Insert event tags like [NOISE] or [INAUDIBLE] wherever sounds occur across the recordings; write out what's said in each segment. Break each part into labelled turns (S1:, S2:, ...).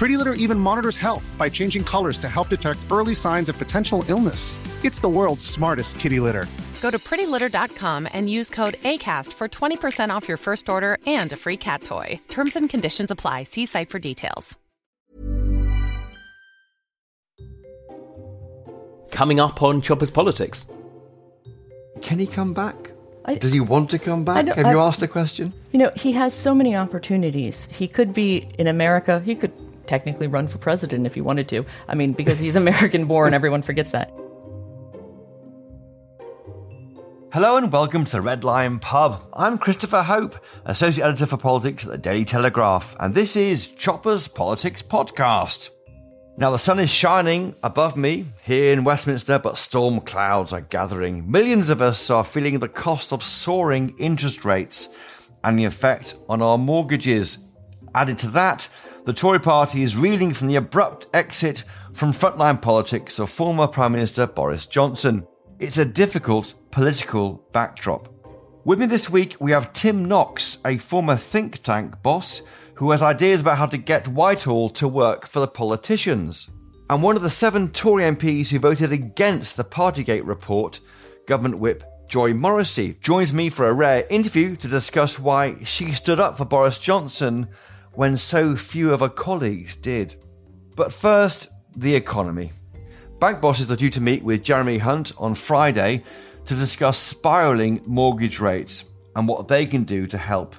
S1: Pretty Litter even monitors health by changing colors to help detect early signs of potential illness. It's the world's smartest kitty litter.
S2: Go to prettylitter.com and use code ACAST for 20% off your first order and a free cat toy. Terms and conditions apply. See site for details.
S3: Coming up on Chopper's Politics.
S4: Can he come back?
S5: I-
S4: Does he want to come back?
S5: don't-
S4: Have you asked the question?
S5: You know, he has so many opportunities. He could be in America. He could technically run for president if he wanted to. I mean, because he's American born, [LAUGHS] everyone forgets that.
S4: Hello and welcome to the Red Lion Pub. I'm Christopher Hope, Associate Editor for Politics at the Daily Telegraph, and this is Chopper's Politics Podcast. Now, the sun is shining above me here in Westminster, but storm clouds are gathering. Millions of us are feeling the cost of soaring interest rates and the effect on our mortgages. Added to that, the Tory party is reeling from the abrupt exit from frontline politics of former Prime Minister Boris Johnson. It's a difficult political backdrop. With me this week, we have Tim Knox, a former think tank boss who has ideas about how to get Whitehall to work for the politicians. And one of the seven Tory MPs who voted against the Partygate report, Government Whip Joy Morrissey, joins me for a rare interview to discuss why she stood up for Boris Johnson when so few of her colleagues did. But first, the economy. Bank bosses are due to meet with Jeremy Hunt on Friday to discuss spiralling mortgage rates and what they can do to help.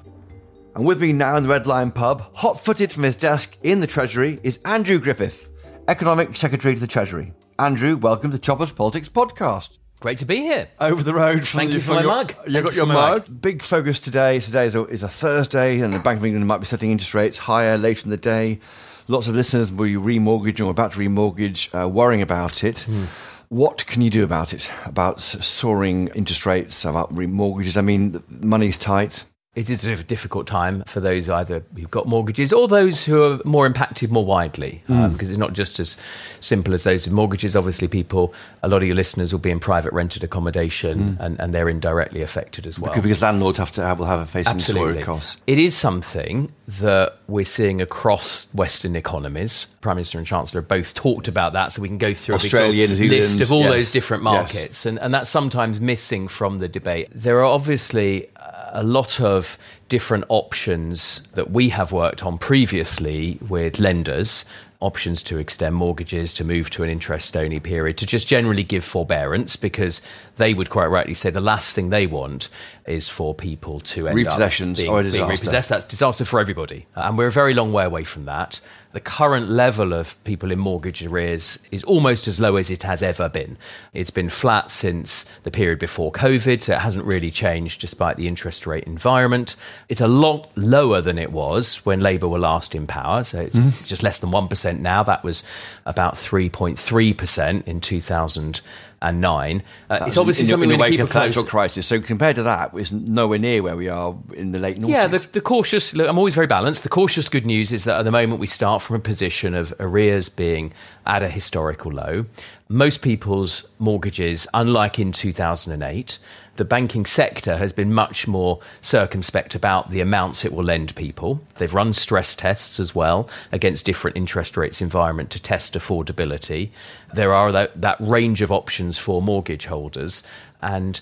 S4: And with me now in the Red Lion pub, hot footed from his desk in the Treasury, is Andrew Griffith, Economic Secretary to the Treasury. Andrew, welcome to Choppers Politics Podcast.
S3: Great to be here.
S4: Over the road from
S3: Thank you for my
S4: your,
S3: mug.
S4: You
S3: Thank
S4: got
S3: you
S4: your
S3: my
S4: mug. Big focus today. Today is a, is a Thursday, and the Bank of England might be setting interest rates higher later in the day. Lots of listeners will be remortgaging or about to remortgage, uh, worrying about it.
S3: Hmm.
S4: What can you do about it? About soaring interest rates, about remortgages? I mean, the money's tight.
S3: It is a difficult time for those either who've got mortgages or those who are more impacted more widely, um, because it's not just as simple as those with mortgages. Obviously, people, a lot of your listeners will be in private rented accommodation, and, and they're indirectly affected as well.
S4: Because landlords have to will have a face
S3: Absolutely.
S4: costs.
S3: It is something that we're seeing across Western economies. Prime Minister and Chancellor have both talked about that, so we can go through
S4: Australia,
S3: a big sort of list of all
S4: yes.
S3: those different
S4: Yes.
S3: markets, and, and that's sometimes missing from the debate. There are obviously a lot of different options that we have worked on previously with lenders. Options to extend mortgages, to move to an interest only period, to just generally give forbearance because they would quite rightly say the last thing they want is for people to end
S4: Repossessions
S3: up being,
S4: a
S3: being repossessed. That's disaster for everybody. Uh, And we're a very long way away from that. The current level of people in mortgage arrears is almost as low as it has ever been. It's been flat since the period before COVID, so it hasn't really changed despite the interest rate environment. It's a lot lower than it was when Labour were last in power, so it's
S4: Mm-hmm.
S3: just less than 1% now. That was about 3.3% in 2009. Uh, it's obviously
S4: in,
S3: something
S4: in the wake of the financial crisis. So compared to that, it's nowhere near where we are in the late noughties.
S3: Yeah, the, the cautious. Look, I'm always very balanced. The cautious good news is that at the moment we start from a position of arrears being at a historical low. Most people's mortgages, unlike in 2008, the banking sector has been much more circumspect about the amounts it will lend people. They've run stress tests as well against different interest rates environment to test affordability. There are that, that range of options for mortgage holders. And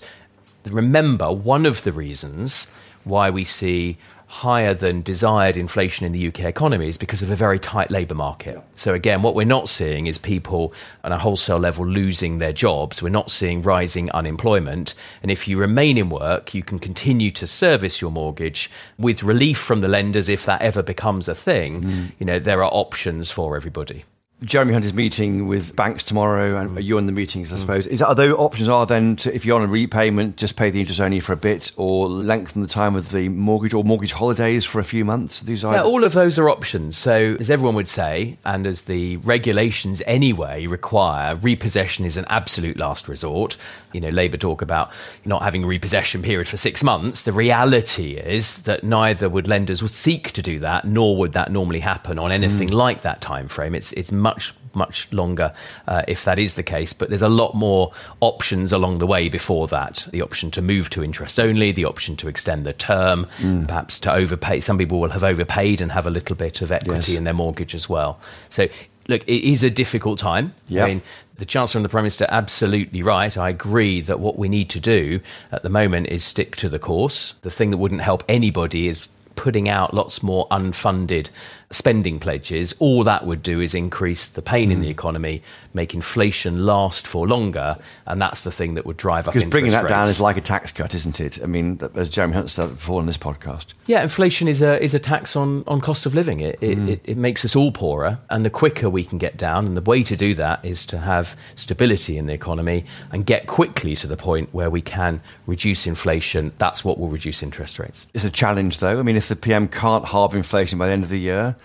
S3: remember, one of the reasons why we see higher than desired inflation in the UK economy is because of a very tight labour market. So, again, what we're not seeing is people on a wholesale level losing their jobs. We're not seeing rising unemployment. And if you remain in work, you can continue to service your mortgage with relief from the lenders if that ever becomes a thing. Mm. You know, there are options for everybody.
S4: Jeremy Hunt is meeting with banks tomorrow, and mm. you're in the meetings, I mm. suppose. Is that, are there options are then to, if you're on a repayment, just pay the interest only for a bit, or lengthen the time of the mortgage, or mortgage holidays for a few months?
S3: These are yeah, all of those are options. So, as everyone would say, and as the regulations anyway require, repossession is an absolute last resort. You know, Labour talk about not having a repossession period for six months. The reality is that neither would lenders would seek to do that, nor would that normally happen on anything mm. like that time frame. It's it's much much much longer uh, if that is the case. But there's a lot more options along the way before that. The option to move to interest only, the option to extend the term, mm. perhaps to overpay. Some people will have overpaid and have a little bit of equity yes. in their mortgage as well. So, look, it is a difficult time. Yep. I mean, the Chancellor and the Prime Minister absolutely right. I agree that what we need to do at the moment is stick to the course. The thing that wouldn't help anybody is putting out lots more unfunded spending pledges, all that would do is increase the pain mm. in the mm. economy, make inflation last for longer, and that's the thing that would drive up.
S4: Because bringing that
S3: rates.
S4: down is like a tax cut, isn't it? I mean, as Jeremy Hunt said before on this podcast.
S3: Yeah, inflation is a is a tax on on cost of living. It it, mm. it it makes us all poorer, and the quicker we can get down, and the way to do that is to have stability in the economy and get quickly to the point where we can reduce inflation. That's what will reduce interest rates.
S4: It's a challenge, though. I mean, if the PM can't halve inflation by the end of the year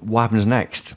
S4: what happens next?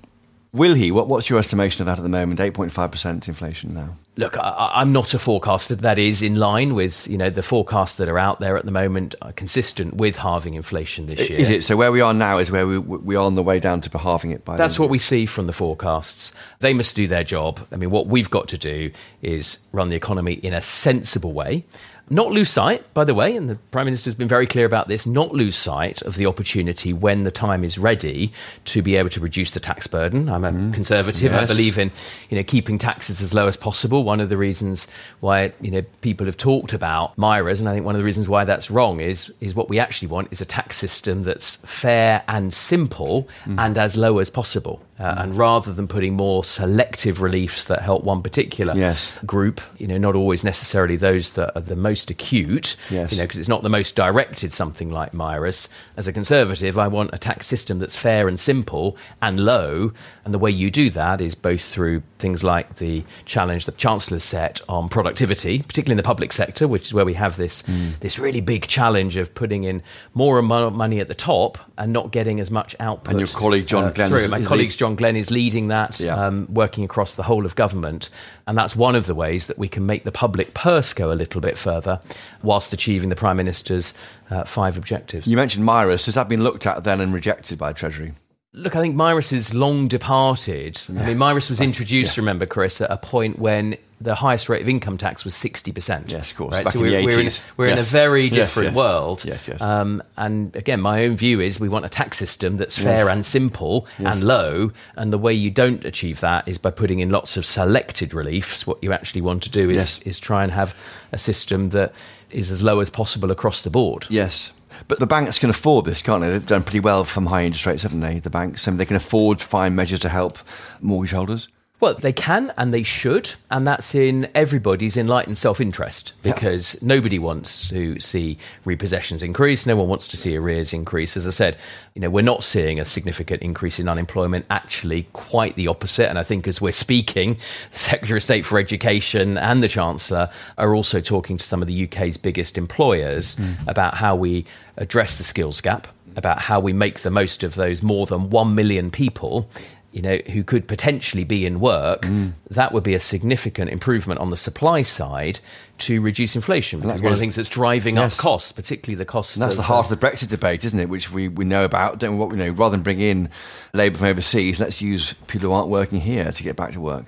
S4: Will he? What, what's your estimation of that at the moment? 8.5% inflation now.
S3: Look, I, am not a forecaster. That is in line with you know the forecasts that are out there at the moment, are consistent with halving inflation this year.
S4: Is it? So where we are now is where we, we are on the way down to halving it by.
S3: That's what we see from the forecasts. They must do their job. I mean, what we've got to do is run the economy in a sensible way. Not lose sight, by the way, and the Prime Minister has been very clear about this, not lose sight of the opportunity when the time is ready to be able to reduce the tax burden. I'm a mm. conservative. Yes. I believe in you know, keeping taxes as low as possible. One of the reasons why you know, people have talked about MIRAs, and I think one of the reasons why that's wrong is, is what we actually want is a tax system that's fair and simple mm. and as low as possible. Uh, and rather than putting more selective reliefs that help one particular yes. group, you know, not always necessarily those that are the most acute, yes. you know, because it's not the most directed, something like MIRAS. As a conservative, I want a tax system that's fair and simple and low. And the way you do that is both through things like the challenge that Chancellor's set on productivity, particularly in the public sector, which is where we have this, mm. this really big challenge of putting in more money at the top and not getting as much output.
S4: And your colleague John uh, Glen,
S3: my colleague John Glen is leading that, yeah. um, working across the whole of government, and that's one of the ways that we can make the public purse go a little bit further, whilst achieving the prime minister's uh, five objectives.
S4: You mentioned MIRAS. Has that been looked at then and rejected by Treasury?
S3: Look, I think MIRAS is long departed. I mean, MIRAS was introduced, yeah. remember, Chris, at a point when the highest rate of income tax was 60%.
S4: Yes, of course.
S3: Right?
S4: so we're,
S3: we're, in, we're
S4: yes.
S3: in, a very different
S4: yes, yes.
S3: world.
S4: Yes, yes.
S3: Um, and again, my own view is we want a tax system that's fair and simple and low. And the way you don't achieve that is by putting in lots of selected reliefs. What you actually want to do is, is try and have a system that is as low as possible across the board.
S4: Yes. But the banks can afford this, can't they? They've done pretty well from high interest rates, haven't they? The banks, and they can afford to find measures to help mortgage holders.
S3: Well, they can and they should, and that's in everybody's enlightened self interest because yeah. nobody wants to see repossessions increase. No one wants to see arrears increase. As I said, you know, we're not seeing a significant increase in unemployment, actually, quite the opposite. And I think as we're speaking, the Secretary of State for Education and the Chancellor are also talking to some of the UK's biggest employers mm. about how we address the skills gap about how we make the most of those more than 1 million people you know, who could potentially be in work, mm. that would be a significant improvement on the supply side to reduce inflation. Because one of the things that's driving yes. up costs, particularly the cost.
S4: And that's
S3: of,
S4: the heart of the Brexit debate, isn't it? Which we, we know about. Don't we, what we know. Rather than bring in labour from overseas, let's use people who aren't working here to get back to work.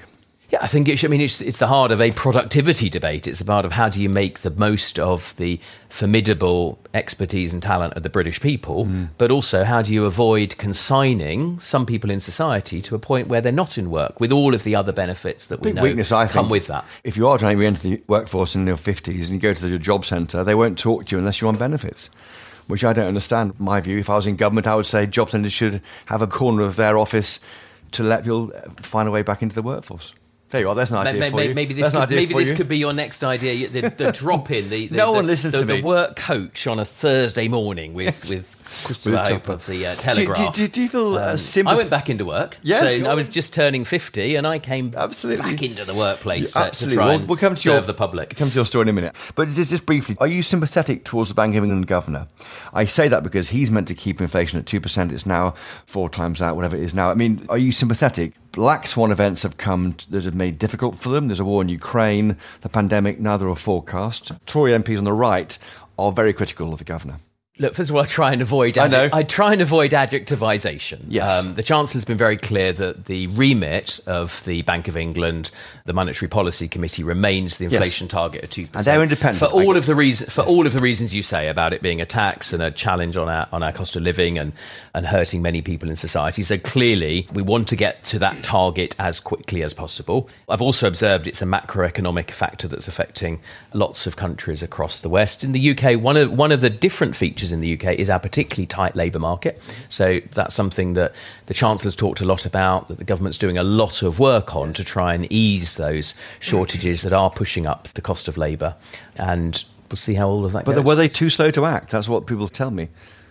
S3: Yeah, I think it I mean it's it's the heart of a productivity debate. It's about of how do you make the most of the formidable expertise and talent of the British people, mm. but also how do you avoid consigning some people in society to a point where they're not in work with all of the other benefits that we know
S4: weakness, I
S3: come
S4: think,
S3: with that.
S4: If you are trying to re-enter the workforce in your fifties and you go to the job centre, they won't talk to you unless you're on benefits which I don't understand. My view, if I was in government, I would say job centres should have a corner of their office to let people find a way back into the workforce. There you are. That's an idea
S3: maybe,
S4: for you.
S3: Maybe this, could, maybe this could be your next idea. The, the drop in the, [LAUGHS] the
S4: No
S3: the,
S4: one listens
S3: the,
S4: to
S3: the
S4: me.
S3: work coach on a Thursday morning with with Christopher
S4: With
S3: Hope of the uh, Telegraph.
S4: do, do, do you feel
S3: Um,
S4: sympath-
S3: I went back into work.
S4: Yes.
S3: so I was just turning fifty, and I came
S4: Absolutely.
S3: back into the workplace to, to
S4: Absolutely.
S3: try
S4: We'll,
S3: and
S4: we'll come to
S3: serve
S4: your,
S3: the public.
S4: Come to your story in a minute. But just, just briefly, are you sympathetic towards the Bank of England governor? I say that because he's meant to keep inflation at 2%. It's now four times that, whatever it is now. I mean, are you sympathetic? Black swan events have come that have made difficult for them. There's a war in Ukraine, the pandemic, neither are forecast. Tory MPs on the right are very critical of the governor.
S3: Look, first of all, I try and avoid.
S4: I know.
S3: I try and avoid adjectivisation. Um,
S4: Yes.
S3: the Chancellor's been very clear that the remit of the Bank of England, the Monetary Policy Committee, remains the inflation target of two percent.
S4: And they're independent,
S3: for all of the reasons. For all of the reasons you say about it being a tax and a challenge on our on our cost of living and and hurting many people in society. So clearly, we want to get to that target as quickly as possible. I've also observed it's a macroeconomic factor that's affecting lots of countries across the West. In the UK, one of one of the different features in the UK is our particularly tight labour market. So that's something that the Chancellor's talked a lot about, that the government's doing a lot of work on to try and ease those shortages that are pushing up the cost of labour. And we'll see how all of that goes.
S4: But
S3: goes.
S4: were they too slow to act? That's what people tell me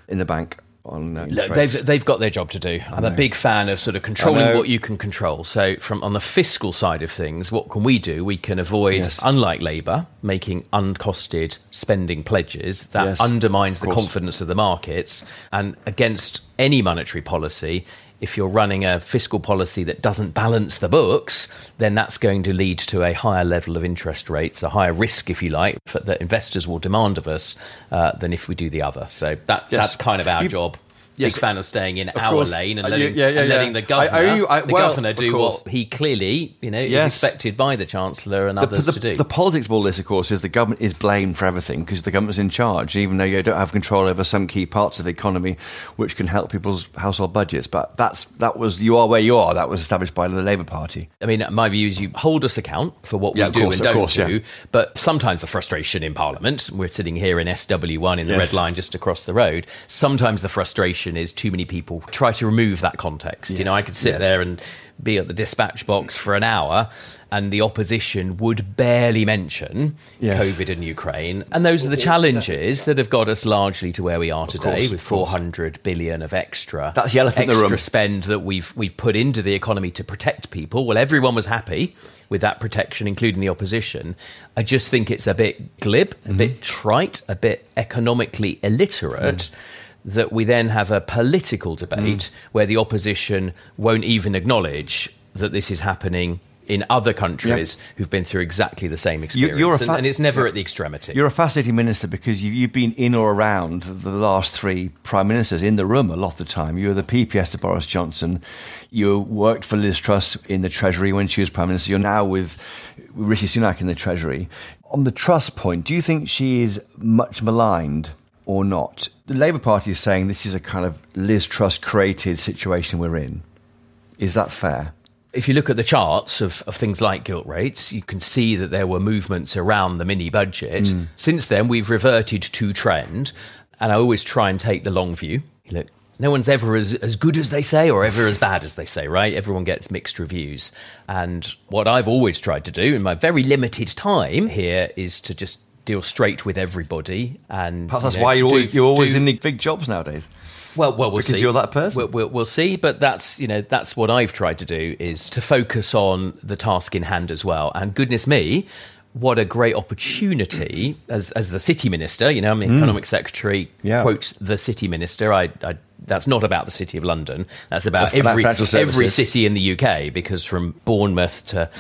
S4: in the bank. On, uh,
S3: Look, they've they've got their job to do. I'm a big fan of sort of controlling what you can control. So, from on the fiscal side of things, what can we do? We can avoid,
S4: Yes.
S3: unlike Labour, making uncosted spending pledges that
S4: Yes,
S3: undermines the confidence of the markets. And against any monetary policy, if you're running a fiscal policy that doesn't balance the books, then that's going to lead to a higher level of interest rates, a higher risk, if you like, that investors will demand of us uh, than if we do the other. So that
S4: Yes.
S3: that's kind of our
S4: You-
S3: job.
S4: Yes.
S3: Big fan of staying in
S4: Of
S3: our
S4: course.
S3: lane and
S4: Uh,
S3: letting,
S4: yeah, yeah,
S3: and letting the governor,
S4: I- I-
S3: the
S4: well,
S3: governor do what he clearly, you know,
S4: Yes.
S3: is expected by the chancellor and
S4: The,
S3: others
S4: the,
S3: to do.
S4: the politics of all this, of course, is the government is blamed for everything because the government's in charge, even though you don't have control over some key parts of the economy, which can help people's household budgets. But that's that was you are where you are. That was established by the Labour Party.
S3: I mean, my view is you hold us account for what we do
S4: course,
S3: and don't
S4: course,
S3: do. But sometimes the frustration in Parliament, we're sitting here in SW1 in the
S4: Yes.
S3: Red Lion just across the road. Sometimes the frustration is too many people try to remove that context. You know, I could sit
S4: yes.
S3: there and be at the dispatch box for an hour and the opposition would barely mention
S4: Yes.
S3: COVID and Ukraine. And those are the challenges that have got us largely to where we are today
S4: course,
S3: with 400 billion of extra
S4: That's the elephant in the
S3: extra
S4: room.
S3: spend that we've we've put into the economy to protect people. Well, everyone was happy with that protection, including the opposition. I just think it's a bit glib, a mm-hmm. bit trite, a bit economically illiterate. Mm. That we then have a political debate mm. where the opposition won't even acknowledge that this is happening in other countries who've been through exactly the same experience.
S4: you're a
S3: and,
S4: fa-
S3: and it's never at the extremity.
S4: You're a fascinating minister because you, you've been in or around the last three prime ministers in the room a lot of the time. You were the PPS to Boris Johnson. You worked for Liz Truss in the Treasury when she was prime minister. You're now with Rishi Sunak in the Treasury. On the Truss point, do you think she is much maligned or not? The Labour Party is saying this is a kind of Liz Truss created situation we're in. Is that fair?
S3: if you look at the charts of, of things like gilt rates, you can see that there were movements around the mini budget.
S4: Mm.
S3: Since then, we've reverted to trend. And I always try and take the long view. Look, no one's ever as, as good as they say or ever as bad as they say, right? Everyone gets mixed reviews. And what I've always tried to do in my very limited time here is to just deal straight with everybody. And
S4: Perhaps
S3: you
S4: that's
S3: know,
S4: why you're always,
S3: do-
S4: you're always
S3: do-
S4: in the big jobs nowadays.
S3: well, well, we'll
S4: Because
S3: see.
S4: you're that person.
S3: We'll, we'll, we'll see, but that's you know that's what I've tried to do is to focus on the task in hand as well. And goodness me, what a great opportunity as as the city minister. You know, I'm the economic secretary.
S4: Mm. Yeah.
S3: Quotes the city minister. I, I that's not about the city of London. That's about every every city in the UK. Because from Bournemouth to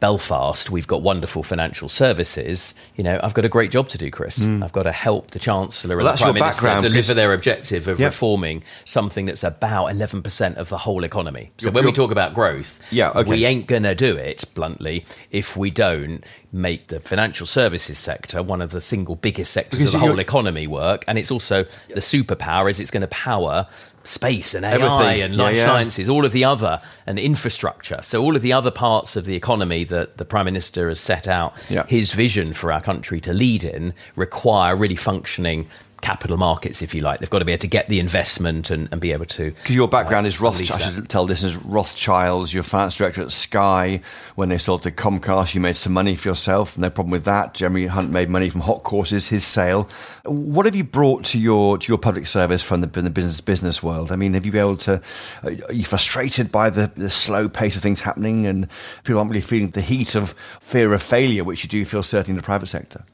S3: Belfast, we've got wonderful financial services. You know, I've got a great job to do, Chris. I've got to help the chancellor
S4: Mm. Well,
S3: and the prime minister deliver their objective of
S4: Yeah.
S3: reforming something that's about 11% of the whole economy. So
S4: You're-
S3: when we talk about growth,
S4: Yeah, okay.
S3: we ain't going to do it, bluntly, if we don't make the financial services sector one of the single biggest sectors
S4: Because
S3: of the whole economy work. And it's also the superpower is it's going to power space and AI
S4: Everything.
S3: and
S4: Yeah,
S3: life
S4: yeah.
S3: sciences, all of the other, and infrastructure. So all of the other parts of the economy that the Prime Minister has set out
S4: Yeah.
S3: his vision for our country to lead in require really functioning capital markets, if you like. They've got to be able to get the investment and, and be able to.
S4: Because your background
S3: uh,
S4: is Rothschild. I should tell listeners Rothschilds. You're finance director at Sky. When they sold to Comcast, you made some money for yourself. No problem with that. Jeremy Hunt made money from Hotcourses, his sale. What have you brought to your to your public service from the, from the business business world? I mean, have you been able to? Are you frustrated by the, the slow pace of things happening, and people aren't really feeling the heat of fear of failure, which you do feel certainly in the private sector?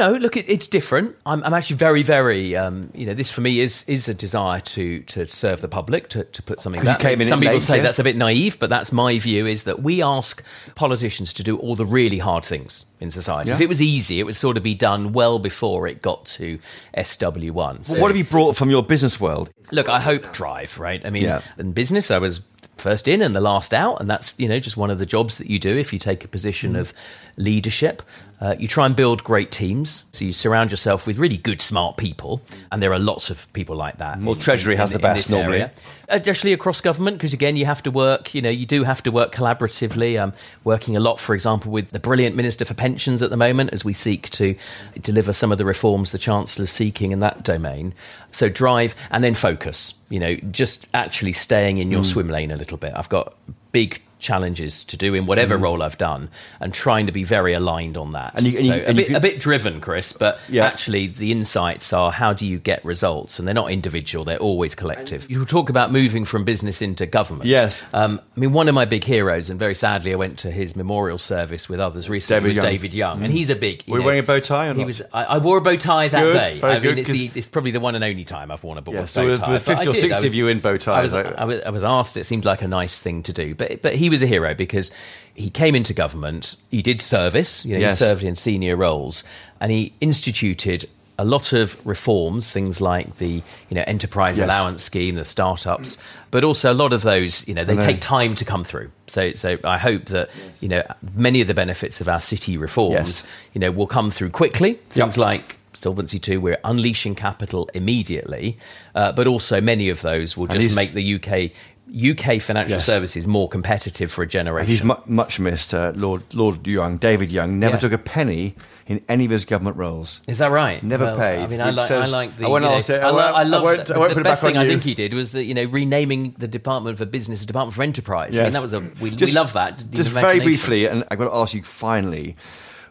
S3: No, look, it, it's different. I'm, I'm actually very, very, um, you know, this for me is is a desire to to serve the public, to, to put something
S4: 'Cause you came in
S3: some people
S4: late,
S3: say
S4: yes?
S3: that's a bit naive, but that's my view is that we ask politicians to do all the really hard things in society.
S4: Yeah.
S3: If it was easy, it would sort of be done well before it got to SW1. So-
S4: what have you brought from your business world?
S3: Look, I hope drive, right? I mean,
S4: Yeah.
S3: in business, I was first in and the last out, and that's you know just one of the jobs that you do if you take a position
S4: Mm.
S3: of leadership. Uh, you try and build great teams, so you surround yourself with really good, smart people, and there are lots of people like that.
S4: Well, Treasury has the best normally.
S3: area. Actually, across government, because again, you have to work. You know, you do have to work collaboratively. I'm working a lot, for example, with the brilliant Minister for Pensions at the moment, as we seek to deliver some of the reforms the Chancellor's seeking in that domain. So drive and then focus. You know, just actually staying in your hmm. swim lane a little bit. I've got big challenges to do in whatever role I've done, and trying to be very aligned on that.
S4: And you- and you- and
S3: a, bit, a bit driven, Chris, but
S4: Yeah.
S3: actually the insights are how do you get results, and they're not individual; they're always collective. You talk about moving from business into government.
S4: Yes.
S3: um, I mean one of my big heroes, and very sadly, I went to his memorial service with others recently.
S4: David
S3: was
S4: Young. Mm.
S3: David Young, and he's a big.
S4: Were you
S3: know,
S4: wearing a bow tie or
S3: He was. I, I wore a bow tie that
S4: Good,
S3: day.
S4: very
S3: I mean,
S4: good,
S3: it's, the, it's probably the one and only time I've worn a bow,
S4: Yeah, so
S3: bow tie.
S4: the 50
S3: I
S4: or. 60 of you in bow ties, I
S3: was, I was asked. It seemed like a nice thing to do, but but he was a hero because he came into government. He did service. You know,
S4: Yes.
S3: he served in senior roles, and he instituted a lot of reforms, things like the you know enterprise
S4: Yes.
S3: allowance scheme, the startups, but also a lot of those. You know, they take time to come through. So so I hope that you know many of the benefits of our city reforms,
S4: Yes.
S3: you know, will come through quickly. Things
S4: Yep.
S3: like Solvency two, we're unleashing capital immediately, uh, but also many of those will just make the UK UK financial
S4: Yes.
S3: services more competitive for a generation.
S4: He's mu- much missed, uh, Lord Lord Young, David Young. Never
S3: Yeah.
S4: took a penny in any of his government roles.
S3: Is that right?
S4: Never
S3: Well,
S4: paid,
S3: I mean, I
S4: which
S3: like, I like the.
S4: I won't
S3: you know,
S4: ask it.
S3: I,
S4: I
S3: lo- I love the,
S4: I won't
S3: the
S4: put it
S3: best
S4: back on
S3: thing I think he did was that you know renaming the Department for Business the Department for Enterprise. I mean, that was a we,
S4: Just-
S3: we love that.
S4: Just very briefly, and I've got to ask you finally.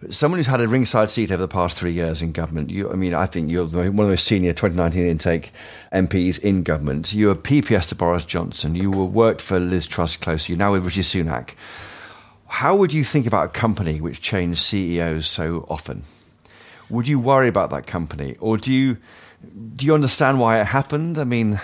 S4: Someone who's had a ringside seat over the past three years in government. You, I mean, I think you're one of the most senior 2019 intake MPs in government. You were PPS to Boris Johnson. You were worked for Liz Truss closely. You're now with Rishi Sunak. How would you think about a company which changed CEOs so often? Would you worry about that company, or do you do you understand why it happened? I mean,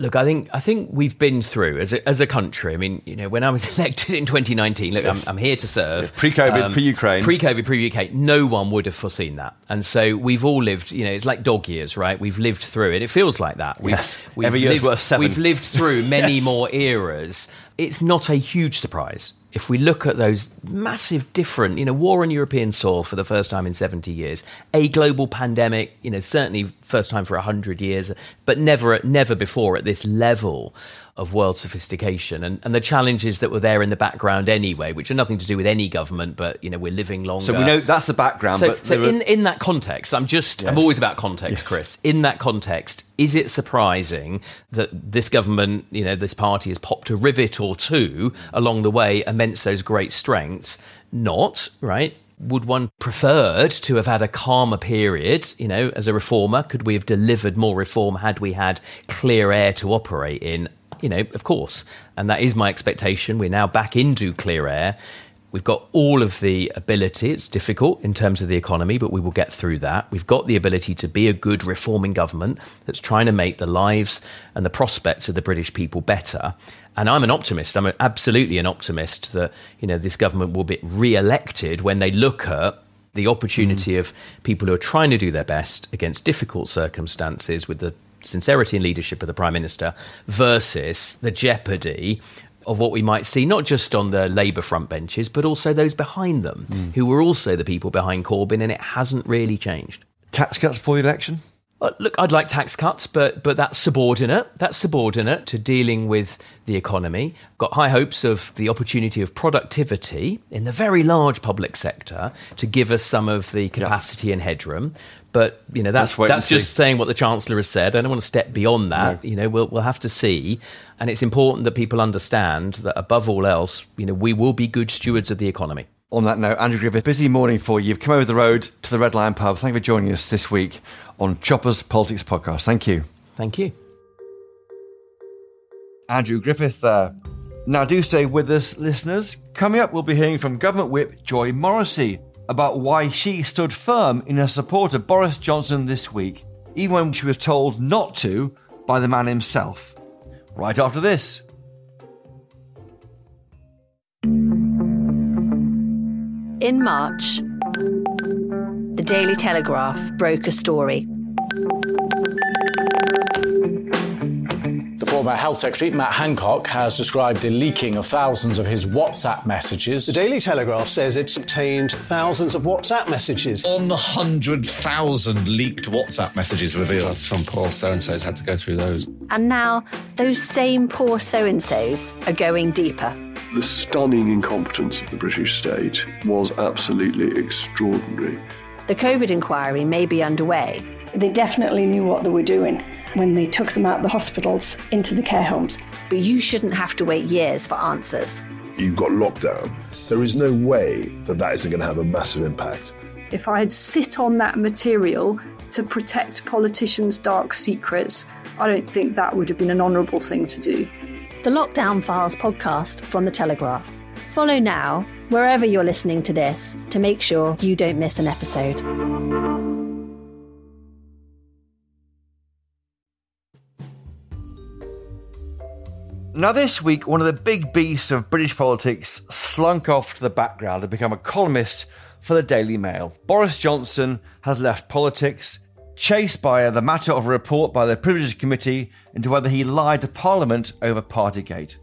S3: Look, I think I think we've been through as a, as a country. I mean, you know, when I was [LAUGHS] elected in 2019, look,
S4: Yes.
S3: I'm, I'm here to serve. Um,
S4: Pre-COVID, pre-Ukraine.
S3: pre-COVID, pre-UK. No one would have foreseen that, and so we've all lived. You know, it's like dog years, right? We've lived through it. It feels like that. We've,
S4: Yes.
S3: we've
S4: Every year's
S3: lived,
S4: worth seven.
S3: We've lived through many [LAUGHS]
S4: Yes.
S3: more eras. It's not a huge surprise if we look at those massive different, you know, war on European soil for the first time in 70 years, a global pandemic, you know, certainly first time for 100 years, but never, never before at this level of world sophistication and, and the challenges that were there in the background anyway, which are nothing to do with any government, but, you know, we're living longer.
S4: so we know that's the background.
S3: So,
S4: but
S3: so in, in that context, I'm just, I'm always about context,
S4: Yes.
S3: Chris. In that context, is it surprising that this government, you know, this party has popped a rivet or two along the way amidst those great strengths? Not, right? Would one preferred to have had a calmer period, you know, as a reformer? Could we have delivered more reform had we had clear air to operate in? You know, of course. And that is my expectation. We're now back into clear air. We've got all of the ability. It's difficult in terms of the economy, but we will get through that. We've got the ability to be a good reforming government that's trying to make the lives and the prospects of the British people better. And I'm an optimist. I'm absolutely an optimist that you know this government will be re-elected when they look at the opportunity mm. of people who are trying to do their best against difficult circumstances with the sincerity and leadership of the prime minister versus the jeopardy of what we might see, not just on the Labour front benches, but also those behind them, hmm. who were also the people behind Corbyn, and it hasn't really changed.
S4: tax cuts before the election.
S3: Uh, look, I'd like tax cuts, but but that's subordinate. That's subordinate to dealing with the economy. Got high hopes of the opportunity of productivity in the very large public sector to give us some of the capacity and headroom. But you know that's that's just saying what the chancellor has said. I don't want to step beyond that. You know, we'll we'll have to see. And it's important that people understand that above all else, you know, we will be good stewards of the economy.
S4: On that note, Andrew Griffith, busy morning for you. You've come over the road to the Red Lion pub. Thank you for joining us this week on Chopper's Politics Podcast. Thank you.
S3: Thank you.
S4: Andrew Griffith there. Now, do stay with us, listeners. Coming up, we'll be hearing from Government Whip Joy Morrissey about why she stood firm in her support of Boris Johnson this week, even when she was told not to by the man himself. Right after this.
S6: In March, the Daily Telegraph broke a story.
S7: The former Health Secretary, Matt Hancock, has described the leaking of thousands of his WhatsApp messages.
S8: The Daily Telegraph says it's obtained thousands of WhatsApp messages.
S9: 100,000 leaked WhatsApp messages revealed. Some poor so and so's had to go through those.
S6: And now, those same poor so and so's are going deeper.
S10: The stunning incompetence of the British state was absolutely extraordinary.
S6: The COVID inquiry may be underway.
S11: They definitely knew what they were doing when they took them out of the hospitals into the care homes.
S6: But you shouldn't have to wait years for answers.
S10: You've got lockdown. There is no way that that isn't going to have a massive impact.
S12: If I'd sit on that material to protect politicians' dark secrets, I don't think that would have been an honourable thing to do.
S6: The Lockdown Files podcast from The Telegraph. Follow now, wherever you're listening to this, to make sure you don't miss an episode.
S4: Now, this week, one of the big beasts of British politics slunk off to the background and become a columnist for the Daily Mail. Boris Johnson has left politics, chased by uh, the matter of a report by the Privileges Committee into whether he lied to Parliament over Partygate.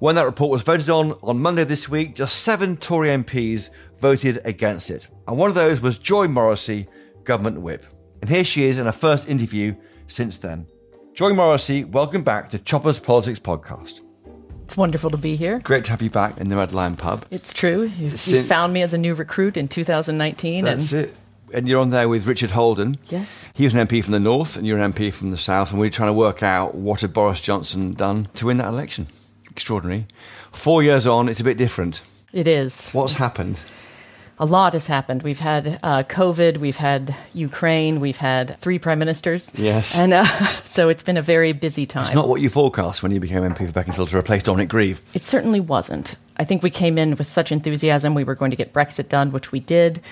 S4: When that report was voted on on Monday this week, just seven Tory MPs voted against it. And one of those was Joy Morrissey, government whip. And here she is in her first interview since then. Joy Morrissey, welcome back to Chopper's Politics Podcast.
S5: It's wonderful to be here.
S4: Great to have you back in the Red Lion pub.
S5: It's true. You, you found me as a new recruit in 2019.
S4: That's
S5: and
S4: it. And you're on there with Richard Holden.
S5: Yes.
S4: He was an MP from the North, and you're an MP from the South, and we're trying to work out what had Boris Johnson done to win that election. Extraordinary. Four years on, it's a bit different.
S5: It is.
S4: What's happened?
S5: A lot has happened. We've had uh, COVID, we've had Ukraine, we've had three prime ministers.
S4: Yes.
S5: And uh, [LAUGHS] so it's been a very busy time.
S4: It's not what you forecast when you became MP for Beaconsfield to replace Dominic Grieve.
S5: It certainly wasn't. I think we came in with such enthusiasm. We were going to get Brexit done, which we did.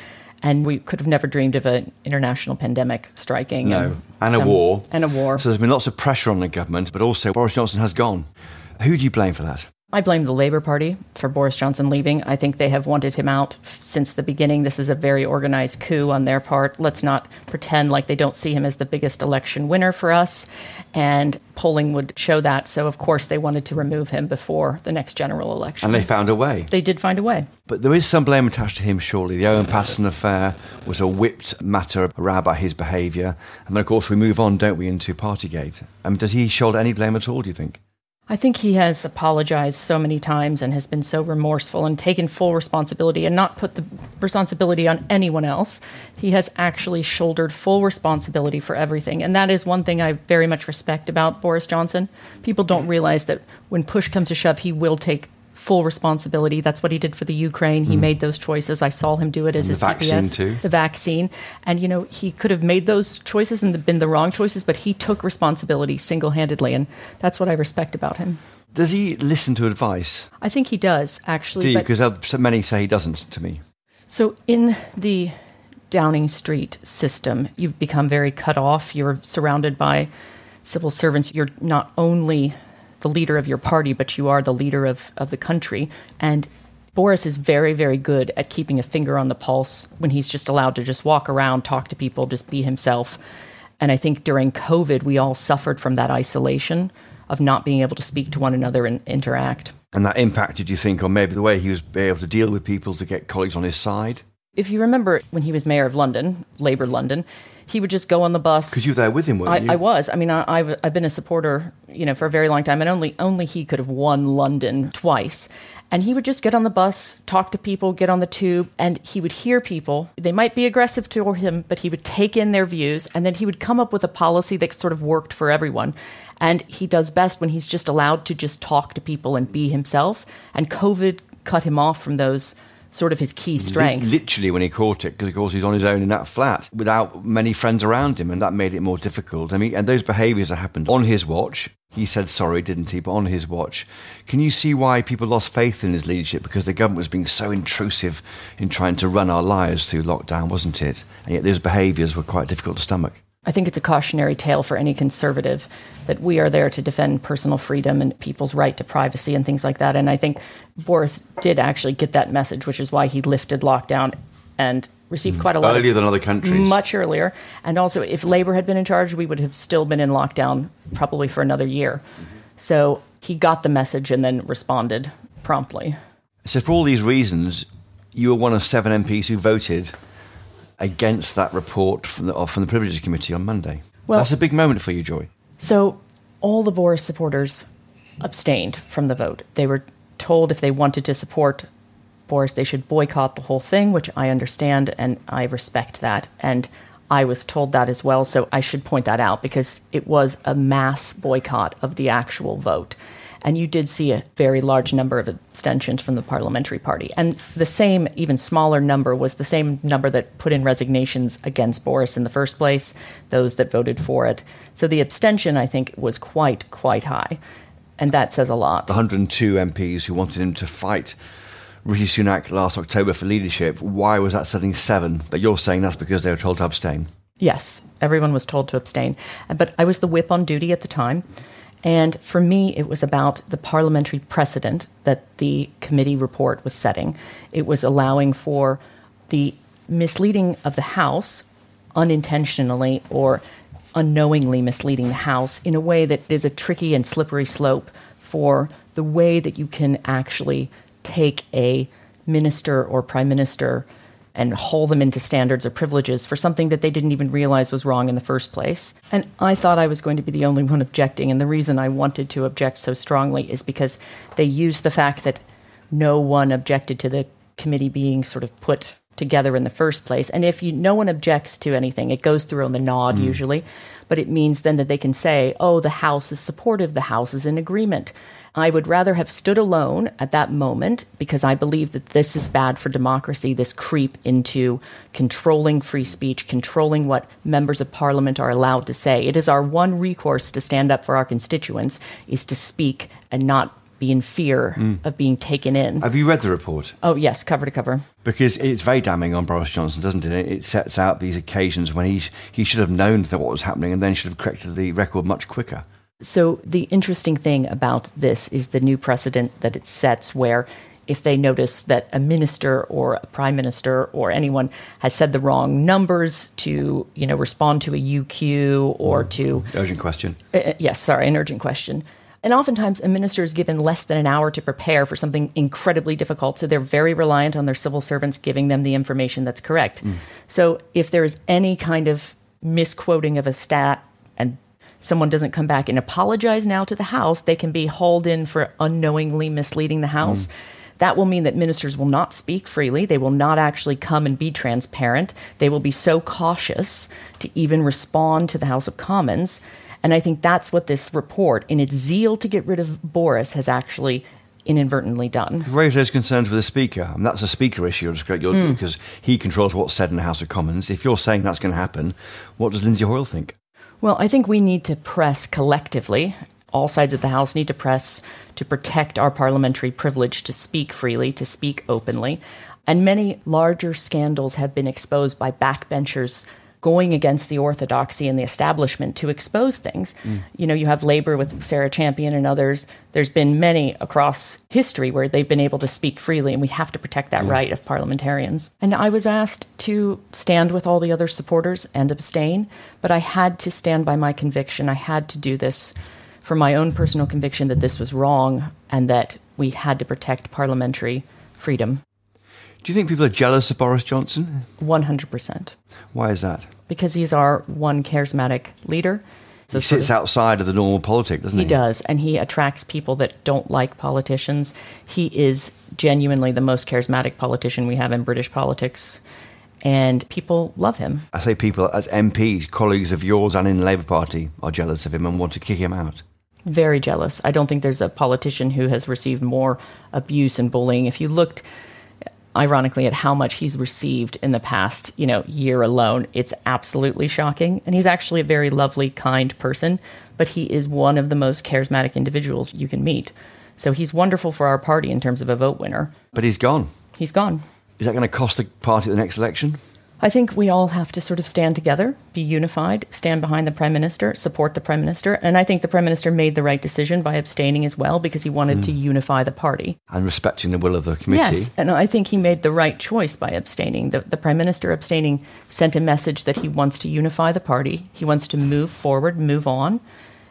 S5: And we could have never dreamed of an international pandemic striking.
S4: No. And a
S5: some-
S4: war.
S5: And a war.
S4: So there's been lots of pressure on the government, but also Boris Johnson has gone. Who do you blame for that?
S5: I blame the Labour Party for Boris Johnson leaving. I think they have wanted him out since the beginning. This is a very organized coup on their part. Let's not pretend like they don't see him as the biggest election winner for us. And polling would show that. So, of course, they wanted to remove him before the next general election.
S4: And they found a way.
S5: They did find a way.
S4: But there is some blame attached to him, surely. The Owen Paterson affair was a whipped matter around by his behaviour. And then, of course, we move on, don't we, into Partygate. Um, does he shoulder any blame at all, do you think?
S5: I think he has apologized so many times and has been so remorseful and taken full responsibility and not put the responsibility on anyone else. He has actually shouldered full responsibility for everything. And that is one thing I very much respect about Boris Johnson. People don't realize that when push comes to shove, he will take full responsibility. That's what he did for the Ukraine. He
S4: Mm.
S5: made those choices. I saw him do it as
S4: And
S5: his
S4: the vaccine
S5: PPS.
S4: too.
S5: The vaccine. And, you know, he could have made those choices and been the wrong choices, but he took responsibility single handedly. And that's what I respect about him.
S4: Does he listen to advice?
S5: I think he does, actually.
S4: Do you? Because so many say he doesn't to me.
S5: so, in the Downing Street system, you've become very cut off. You're surrounded by civil servants. You're not only the leader of your party, but you are the leader of, of the country. And Boris is very, very good at keeping a finger on the pulse when he's just allowed to just walk around, talk to people, just be himself. And I think during COVID, we all suffered from that isolation of not being able to speak to one another and interact.
S4: And that impacted, you think, on maybe the way he was able to deal with people to get colleagues on his side?
S5: If you remember when he was mayor of London, Labour London, he would just go on the bus.
S4: Because you were there with him, weren't
S5: I,
S4: you?
S5: I was. I mean, I, I've, I've been a supporter, you know, for a very long time, and only only he could have won London twice. And he would just get on the bus, talk to people, get on the tube, and he would hear people. They might be aggressive to him, but he would take in their views, and then he would come up with a policy that sort of worked for everyone. And he does best when he's just allowed to just talk to people and be himself. And COVID cut him off from those sort of his key
S4: strength. Literally when he caught it, because of course he's on his own in that flat without many friends around him, and that made it more difficult. I mean, and those behaviours that happened on his watch. He said sorry, didn't he? But on his watch, can you see why people lost faith in his leadership? Because the government was being so intrusive in trying to run our lives through lockdown, wasn't it? And yet those behaviours were quite difficult to stomach.
S5: I think it's a cautionary tale for any conservative that we are there to defend personal freedom and people's right to privacy and things like that. And I think Boris did actually get that message, which is why he lifted lockdown and received mm. quite a lot
S4: earlier
S5: of,
S4: than other countries.
S5: much earlier. And also, if Labour had been in charge, we would have still been in lockdown probably for another year. So he got the message and then responded promptly.
S4: So, for all these reasons, you were one of seven MPs who voted against that report from the, from the Privileges Committee on Monday.
S5: Well-
S4: That's a big moment for you, Joy.
S5: So all the Boris supporters abstained from the vote. They were told if they wanted to support Boris, they should boycott the whole thing, which I understand and I respect that. And I was told that as well, so I should point that out because it was a mass boycott of the actual vote. And you did see a very large number of abstentions from the parliamentary party. And the same, even smaller number was the same number that put in resignations against Boris in the first place, those that voted for it. So the abstention, I think, was quite, quite high. And that says a lot.
S4: The 102 MPs who wanted him to fight Rishi Sunak last October for leadership. Why was that suddenly seven? But you're saying that's because they were told to abstain.
S5: Yes, everyone was told to abstain. But I was the whip on duty at the time. And for me, it was about the parliamentary precedent that the committee report was setting. It was allowing for the misleading of the House unintentionally or unknowingly misleading the House in a way that is a tricky and slippery slope for the way that you can actually take a minister or prime minister and haul them into standards or privileges for something that they didn't even realize was wrong in the first place. And I thought I was going to be the only one objecting. And the reason I wanted to object so strongly is because they used the fact that no one objected to the committee being sort of put together in the first place. And if you, no one objects to anything, it goes through on the nod
S4: Mm.
S5: usually, but it means then that they can say, oh, the House is supportive, the House is in agreement. I would rather have stood alone at that moment because I believe that this is bad for democracy, this creep into controlling free speech, controlling what members of parliament are allowed to say. It is our one recourse to stand up for our constituents is to speak and not be in fear
S4: Mm.
S5: of being taken in.
S4: Have you read the report?
S5: Oh, yes, cover to cover.
S4: Because it's very damning on Boris Johnson, doesn't it? It sets out these occasions when he, he should have known that what was happening and then should have corrected the record much quicker.
S5: So, the interesting thing about this is the new precedent that it sets where if they notice that a minister or a prime minister or anyone has said the wrong numbers to, you know, respond to a UQ or mm. to
S4: Urgent question.
S5: Uh, uh, yes, sorry, an urgent question. And oftentimes, a minister is given less than an hour to prepare for something incredibly difficult. So they're very reliant on their civil servants giving them the information that's correct. Mm. So if there is any kind of misquoting of a stat someone doesn't come back and apologize now to the House, they can be hauled in for unknowingly misleading the House. That will mean that ministers will not speak freely. They will not actually come and be transparent. They will be so cautious to even respond to the House of Commons. And I think that's what this report, in its zeal to get rid of Boris, has actually inadvertently done.
S4: Raise those concerns with the Speaker, and that's a Speaker issue you're just correct, you're-
S5: Mm.
S4: because he controls what's said in the House of Commons. If you're saying that's going to happen, what does Lindsay Hoyle think?
S5: Well, I think we need to press collectively. All sides of the House need to press to protect our parliamentary privilege to speak freely, to speak openly. And many larger scandals have been exposed by backbenchers going against the orthodoxy and the establishment to expose things. You know, you have Labour with Sarah Champion and others. There's been many across history where they've been able to speak freely, and we have to protect that right of parliamentarians. And I was asked to stand with all the other supporters and abstain, but I had to stand by my conviction. I had to do this for my own personal conviction that this was wrong and that we had to protect parliamentary freedom.
S4: Do you think people are jealous of Boris Johnson?
S5: 100%.
S4: Why is that?
S5: Because he's our one charismatic leader.
S4: So he sits of, outside of the normal politic, doesn't he?
S5: He does, and he attracts people that don't like politicians. He is genuinely the most charismatic politician we have in British politics, and people love him.
S4: I say people as MPs, colleagues of yours and in the Labour Party, are jealous of him and want to kick him out.
S5: Very jealous. I don't think there's a politician who has received more abuse and bullying. If you looked ironically at how much he's received in the past you know year alone it's absolutely shocking. And he's actually a very lovely kind person but he is one of the most charismatic individuals you can meet. So he's wonderful for our party in terms of a vote winner.
S4: But he's gone.
S5: He's gone.
S4: Is that going to cost the party the next election
S5: I think we all have to sort of stand together, be unified, stand behind the Prime Minister, support the Prime Minister. And I think the Prime Minister made the right decision by abstaining as well because he wanted mm. to unify the party.
S4: And respecting the will of the committee.
S5: Yes, and I think he made the right choice by abstaining. The, the Prime Minister abstaining sent a message that he wants to unify the party, he wants to move forward, move on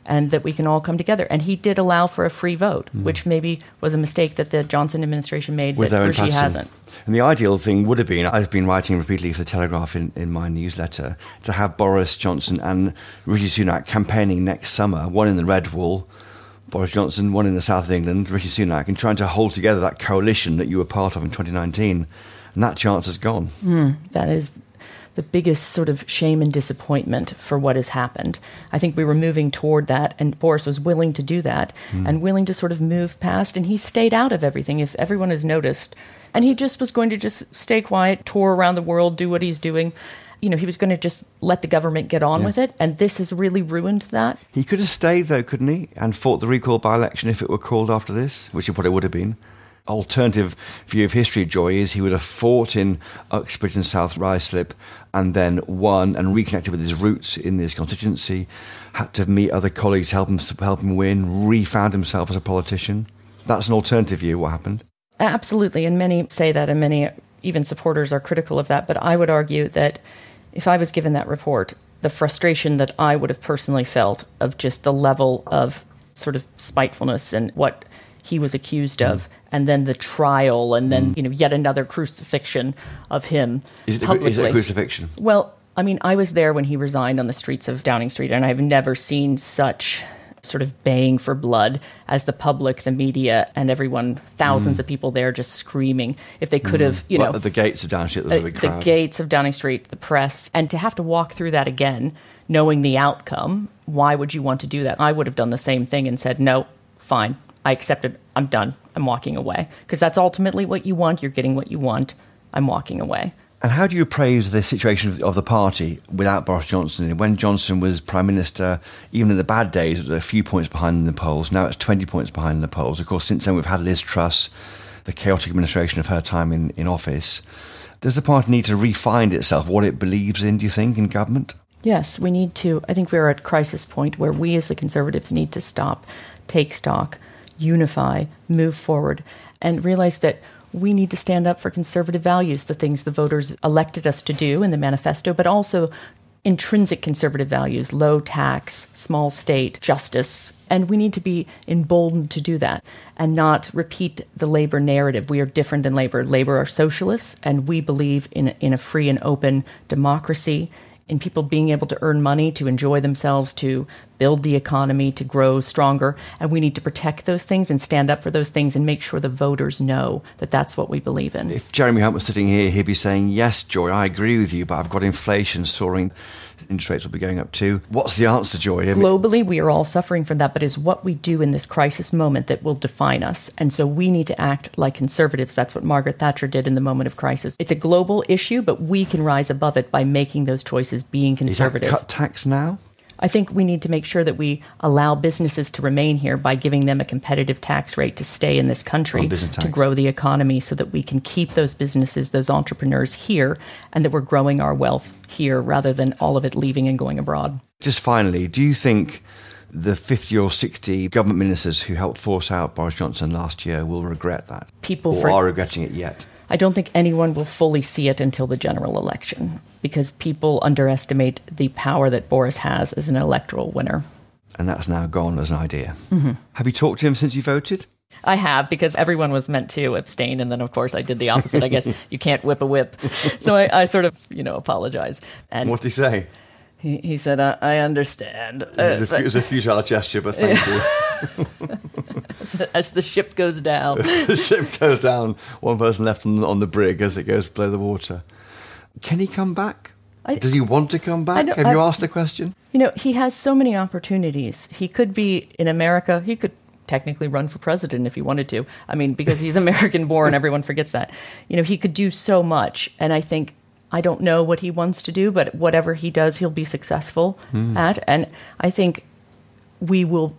S5: and that we can all come together. And he did allow for a free vote, mm. which maybe was a mistake that the Johnson administration made
S4: With
S5: that Rishi hasn't.
S4: And the ideal thing would have been, I've been writing repeatedly for the Telegraph in, in my newsletter, to have Boris Johnson and Rishi Sunak campaigning next summer, one in the Red Wall, Boris Johnson, one in the south of England, Rishi Sunak, and trying to hold together that coalition that you were part of in 2019. And that chance has gone.
S5: Mm, that is the biggest sort of shame and disappointment for what has happened. I think we were moving toward that, and Boris was willing to do that mm. and willing to sort of move past, and he stayed out of everything, if everyone has noticed. And he just was going to just stay quiet, tour around the world, do what he's doing. You know, he was going to just let the government get on yeah. with it, and this has really ruined that.
S4: He could have stayed, though, couldn't he? And fought the recall by election if it were called after this, which he probably would have been alternative view of history, Joy, is he would have fought in Uxbridge and South Ruislip and then won and reconnected with his roots in this constituency, had to meet other colleagues, help him, help him win, refound himself as a politician. That's an alternative view, what happened?
S5: Absolutely, and many say that, and many even supporters are critical of that. But I would argue that if I was given that report, the frustration that I would have personally felt of just the level of sort of spitefulness and what he was accused of, mm. And then the trial, and then mm. you know yet another crucifixion of him.
S4: Is it, a, is it a crucifixion?
S5: Well, I mean, I was there when he resigned on the streets of Downing Street, and I've never seen such sort of baying for blood as the public, the media, and everyone, thousands mm. of people there just screaming. If they could mm. have, you know,
S4: well, the gates of Downing Street,
S5: the gates of Downing Street, the press, and to have to walk through that again, knowing the outcome. Why would you want to do that? I would have done the same thing and said, no, fine, I accepted. I'm done. I'm walking away because that's ultimately what you want. You're getting what you want. I'm walking away.
S4: And how do you appraise the situation of the party without Boris Johnson? When Johnson was Prime Minister, even in the bad days, it was a few points behind in the polls. Now it's 20 points behind in the polls. Of course, since then we've had Liz Truss, the chaotic administration of her time in, in office. Does the party need to refine itself, what it believes in, do you think, in government?
S5: Yes, we need to. I think we're at crisis point where we as the Conservatives need to stop, take stock, unify, move forward, and realize that we need to stand up for conservative values, the things the voters elected us to do in the manifesto, but also intrinsic conservative values low tax, small state, justice. And we need to be emboldened to do that and not repeat the Labour narrative. We are different than Labour. Labour are socialists, and we believe in, in a free and open democracy in people being able to earn money, to enjoy themselves, to build the economy, to grow stronger. And we need to protect those things and stand up for those things and make sure the voters know that that's what we believe in.
S4: If Jeremy Hunt was sitting here, he'd be saying, Yes, Joy, I agree with you, but I've got inflation soaring interest rates will be going up too. What's the answer, Joy?
S5: Globally, we are all suffering from that, but it's what we do in this crisis moment that will define us. And so we need to act like conservatives. That's what Margaret Thatcher did in the moment of crisis. It's a global issue, but we can rise above it by making those choices, being conservative.
S4: cut tax now?
S5: I think we need to make sure that we allow businesses to remain here by giving them a competitive tax rate to stay in this country to grow the economy so that we can keep those businesses, those entrepreneurs here, and that we're growing our wealth here rather than all of it leaving and going abroad.
S4: Just finally, do you think the 50 or 60 government ministers who helped force out Boris Johnson last year will regret that?
S5: People
S4: or for- are regretting it yet?
S5: I don't think anyone will fully see it until the general election because people underestimate the power that Boris has as an electoral winner.
S4: And that's now gone as an idea.
S5: Mm-hmm.
S4: Have you talked to him since you voted?
S5: I have because everyone was meant to abstain, and then of course I did the opposite. I guess [LAUGHS] you can't whip a whip, so I, I sort of you know apologize.
S4: And what did he say?
S5: He, he said, I, I understand.
S4: It was, a, uh, it was, a, futile gesture, but thank you. [LAUGHS]
S5: as the ship goes down. [LAUGHS]
S4: the ship goes down. One person left on, on the brig as it goes below the water. Can he come back? I, Does he want to come back? Have you asked the question?
S5: You know, he has so many opportunities. He could be in America. He could technically run for president if he wanted to. I mean, because he's [LAUGHS] American born, everyone forgets that. You know, he could do so much. And I think I don't know what he wants to do, but whatever he does, he'll be successful mm. at. And I think we will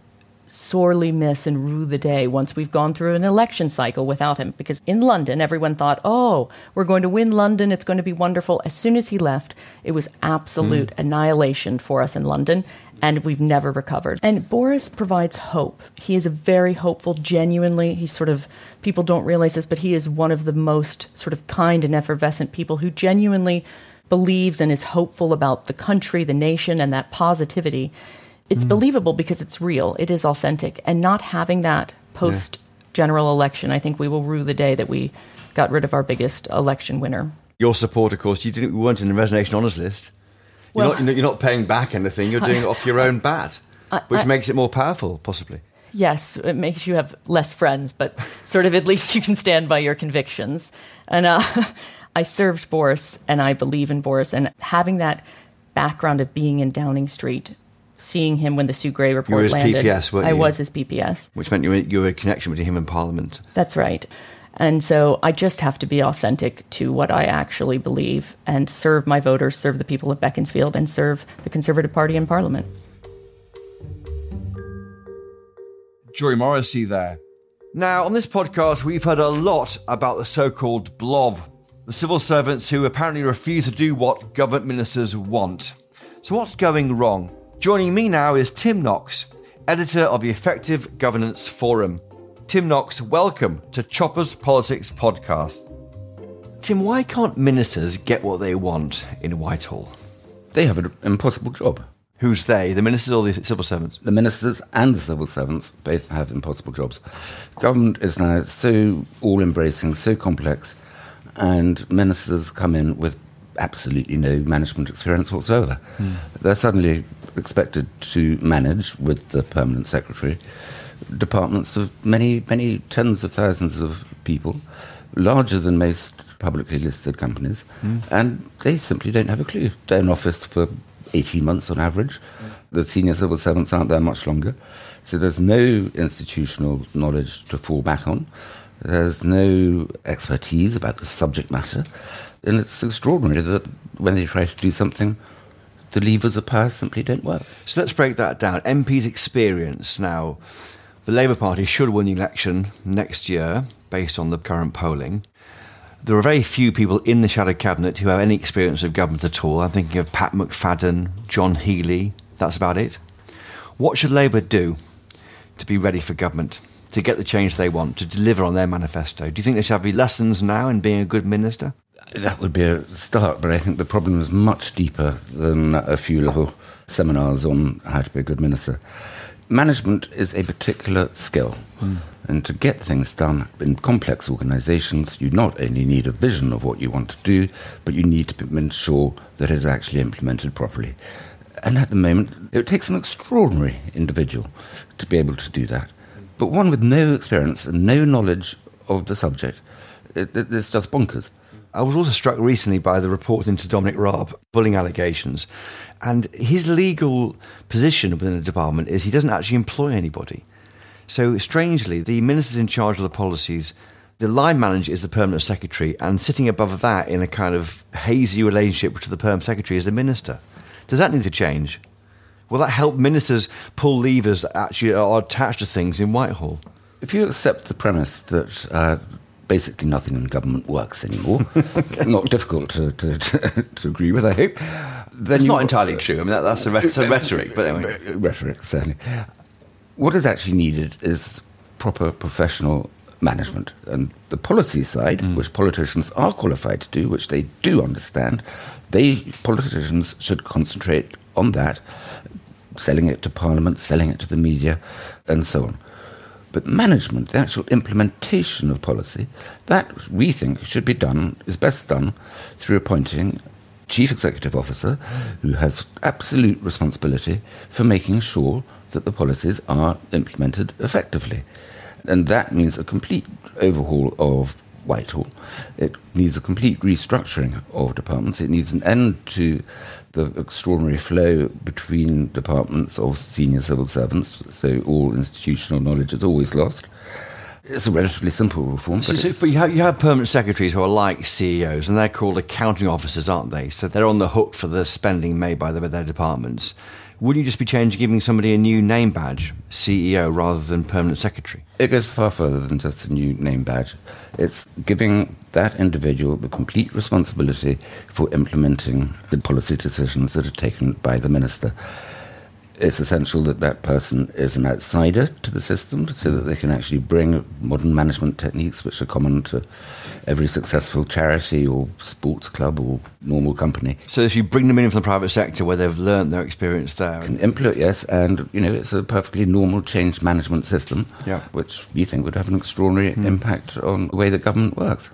S5: sorely miss and rue the day once we've gone through an election cycle without him. Because in London, everyone thought, oh, we're going to win London, it's going to be wonderful. As soon as he left, it was absolute mm. annihilation for us in London, and we've never recovered. And Boris provides hope. He is a very hopeful, genuinely, he's sort of, people don't realize this, but he is one of the most sort of kind and effervescent people who genuinely believes and is hopeful about the country, the nation, and that positivity it's mm. believable because it's real, it is authentic. And not having that post general election, I think we will rue the day that we got rid of our biggest election winner.
S4: Your support, of course, you didn't you weren't in the resignation honours list. You're, well, not, you're not paying back anything. You're doing it off your own [LAUGHS] bat, which I, makes it more powerful, possibly.
S5: Yes, it makes you have less friends, but sort of at least you can stand by your convictions. And uh, [LAUGHS] I served Boris, and I believe in Boris, and having that background of being in Downing Street seeing him when the Sue Gray report
S4: you were
S5: landed.
S4: PPS, weren't
S5: I
S4: you?
S5: was his PPS.
S4: Which meant you were, you were a connection between him and Parliament.
S5: That's right. And so I just have to be authentic to what I actually believe and serve my voters, serve the people of Beaconsfield, and serve the Conservative Party in Parliament.
S4: Joy Morrissey there. Now, on this podcast, we've heard a lot about the so called blob, the civil servants who apparently refuse to do what government ministers want. So, what's going wrong? Joining me now is Tim Knox, editor of the Effective Governance Forum. Tim Knox, welcome to Choppers Politics Podcast. Tim, why can't ministers get what they want in Whitehall?
S13: They have an impossible job.
S4: Who's they? The ministers or the civil servants?
S13: The ministers and the civil servants both have impossible jobs. Government is now so all embracing, so complex, and ministers come in with absolutely no management experience whatsoever. Mm. They're suddenly expected to manage with the permanent secretary departments of many, many tens of thousands of people, larger than most publicly listed companies, mm. and they simply don't have a clue. They're in office for 18 months on average. Mm. The senior civil servants aren't there much longer. So there's no institutional knowledge to fall back on. There's no expertise about the subject matter. And it's extraordinary that when they try to do something, the levers of power simply don't work.
S4: So let's break that down. MP's experience now. The Labour Party should win the election next year based on the current polling. There are very few people in the shadow cabinet who have any experience of government at all. I'm thinking of Pat McFadden, John Healey. That's about it. What should Labour do to be ready for government, to get the change they want, to deliver on their manifesto? Do you think there should be lessons now in being a good minister?
S13: That would be a start, but I think the problem is much deeper than a few little seminars on how to be a good minister. Management is a particular skill. Mm. And to get things done in complex organizations, you not only need a vision of what you want to do, but you need to ensure that it is actually implemented properly. And at the moment, it takes an extraordinary individual to be able to do that. But one with no experience and no knowledge of the subject, it, it, it's just bonkers.
S4: I was also struck recently by the report into Dominic Raab bullying allegations. And his legal position within the department is he doesn't actually employ anybody. So, strangely, the minister's in charge of the policies, the line manager is the permanent secretary, and sitting above that in a kind of hazy relationship to the permanent secretary is the minister. Does that need to change? Will that help ministers pull levers that actually are attached to things in Whitehall?
S13: If you accept the premise that uh, basically nothing in government works anymore. [LAUGHS] not difficult to, to, to, to, agree with, I hope.
S4: Then it's not entirely true. I mean, that, that's, a, that's a rhetoric, but anyway. [LAUGHS]
S13: Rhetoric, certainly. What is actually needed is proper professional management. And the policy side, mm. which politicians are qualified to do, which they do understand, they politicians should concentrate on that, selling it to Parliament, selling it to the media, and so on. But management, the actual implementation of policy, that we think should be done, is best done through appointing chief executive officer who has absolute responsibility for making sure that the policies are implemented effectively. And that means a complete overhaul of Whitehall. It needs a complete restructuring of departments. It needs an end to the extraordinary flow between departments of senior civil servants, so all institutional knowledge is always lost. It's a relatively simple reform. But,
S4: So, so- but you, have, you have permanent secretaries who are like CEOs, and they're called accounting officers, aren't they? So they're on the hook for the spending made by the, their departments. Wouldn't you just be changing, giving somebody a new name badge, CEO, rather than permanent secretary?
S13: It goes far further than just a new name badge. It's giving that individual the complete responsibility for implementing the policy decisions that are taken by the minister. It's essential that that person is an outsider to the system so that they can actually bring modern management techniques which are common to every successful charity or sports club or normal company.
S4: So if you bring them in from the private sector where they've learned their experience there,
S13: Can implement, yes, and you know it's a perfectly normal change management system,
S4: Yeah.
S13: which we think would have an extraordinary impact on the way that government works.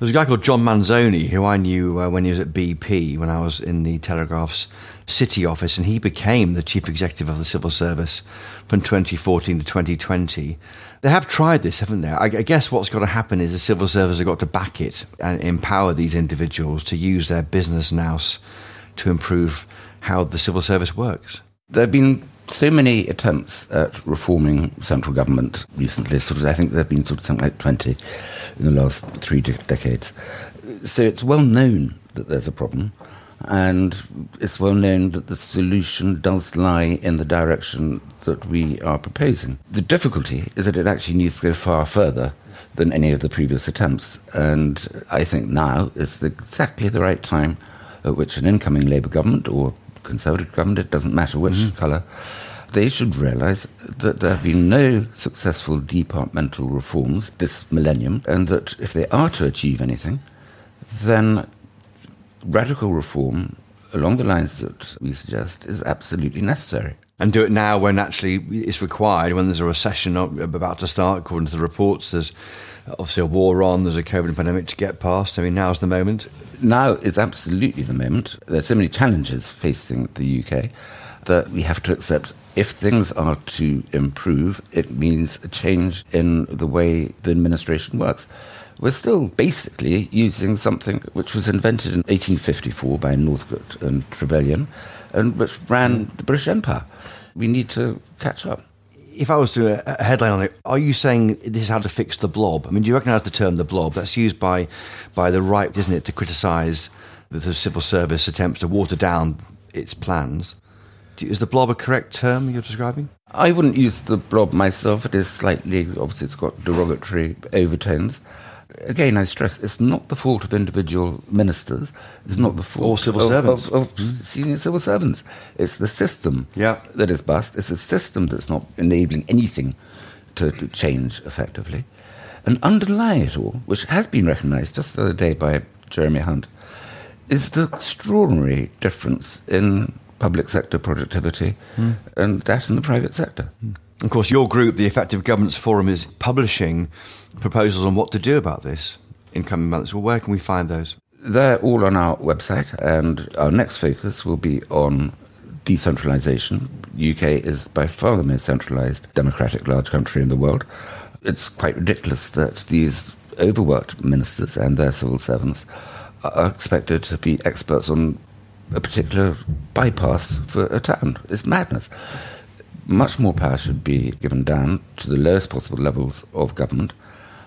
S4: There's a guy called John Manzoni who I knew uh, when he was at BP when I was in the Telegraph's city office, and he became the chief executive of the civil service from 2014 to 2020. They have tried this, haven't they? I, guess what's got to happen is the civil service have got to back it and empower these individuals to use their business nous to improve how the civil service works.
S13: There have been so many attempts at reforming central government recently. Sort of, I think there have been sort of something like 20 in the last three de- decades. So it's well known that there's a problem, and it's well known that the solution does lie in the direction that we are proposing. The difficulty is that it actually needs to go far further than any of the previous attempts, and I think now is exactly the right time at which an incoming Labour government or Conservative government, it doesn't matter which mm-hmm. colour, they should realise that there have been no successful departmental reforms this millennium, and that if they are to achieve anything, then radical reform along the lines that we suggest is absolutely necessary.
S4: and do it now when actually it's required when there's a recession about to start according to the reports there's obviously a war on there's a covid pandemic to get past i mean now's the moment
S13: Now is absolutely the moment. There's so many challenges facing the UK that we have to accept if things are to improve, it means a change in the way the administration works. We're still basically using something which was invented in 1854 by Northcote and Trevelyan and which ran the British Empire. We need to catch up.
S4: if I was to do a, a headline on it, are you saying this is how to fix the blob? I mean, do you recognise the term the blob? That's used by by the right, isn't it, to criticise the civil service attempts to water down its plans? Is the blob a correct term you're describing?
S13: I wouldn't use the blob myself. It is slightly, obviously, it's got derogatory overtones. Again, I stress it's not the fault of individual ministers. It's not the fault
S4: Or civil
S13: of,
S4: servants.
S13: of, of senior civil servants. It's the system
S4: Yeah.
S13: that is bust. It's a system that's not enabling anything to, to change effectively. And underlying it all, which has been recognised just the other day by Jeremy Hunt, is the extraordinary difference in public sector productivity hmm. and that in the private sector. Hmm.
S4: Of course, your group, the Effective Governance Forum, is publishing proposals on what to do about this in coming months. Well, where can we find those?
S13: They're all on our website, and our next focus will be on decentralization. UK is by far the most centralized democratic large country in the world. It's quite ridiculous that these overworked ministers and their civil servants are expected to be experts on a particular bypass for a town. It's madness. Much more power should be given down to the lowest possible levels of government,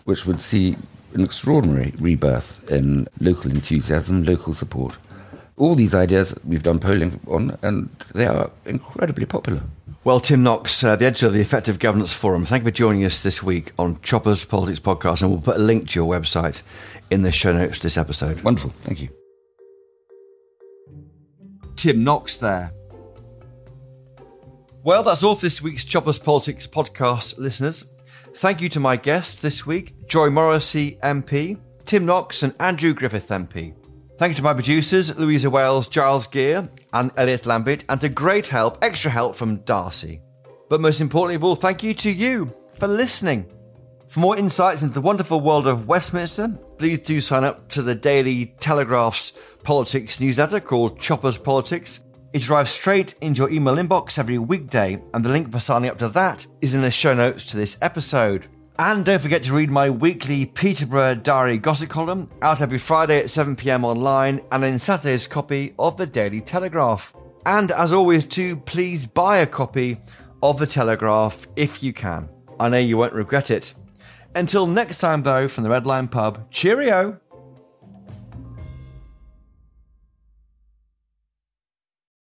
S13: which would see an extraordinary rebirth in local enthusiasm, local support. All these ideas we've done polling on, and they are incredibly popular.
S4: Well, Tim Knox, uh, the editor of the Effective Governance Forum, thank you for joining us this week on Chopper's Politics Podcast, and we'll put a link to your website in the show notes to this episode.
S13: Wonderful, thank you.
S4: Tim Knox there. Well, that's all for this week's Choppers Politics podcast, listeners. Thank you to my guests this week, Joy Morrissey MP, Tim Knox, and Andrew Griffith MP. Thank you to my producers, Louisa Wales, Giles Gear, and Elliot Lambert, and to great help, extra help from Darcy. But most importantly of all, thank you to you for listening. For more insights into the wonderful world of Westminster, please do sign up to the Daily Telegraph's politics newsletter called Choppers Politics. It arrives straight into your email inbox every weekday, and the link for signing up to that is in the show notes to this episode. And don't forget to read my weekly Peterborough Diary gossip column, out every Friday at 7pm online and in Saturday's copy of the Daily Telegraph. And as always, too, please buy a copy of the Telegraph if you can. I know you won't regret it. Until next time, though, from the Red Pub, cheerio!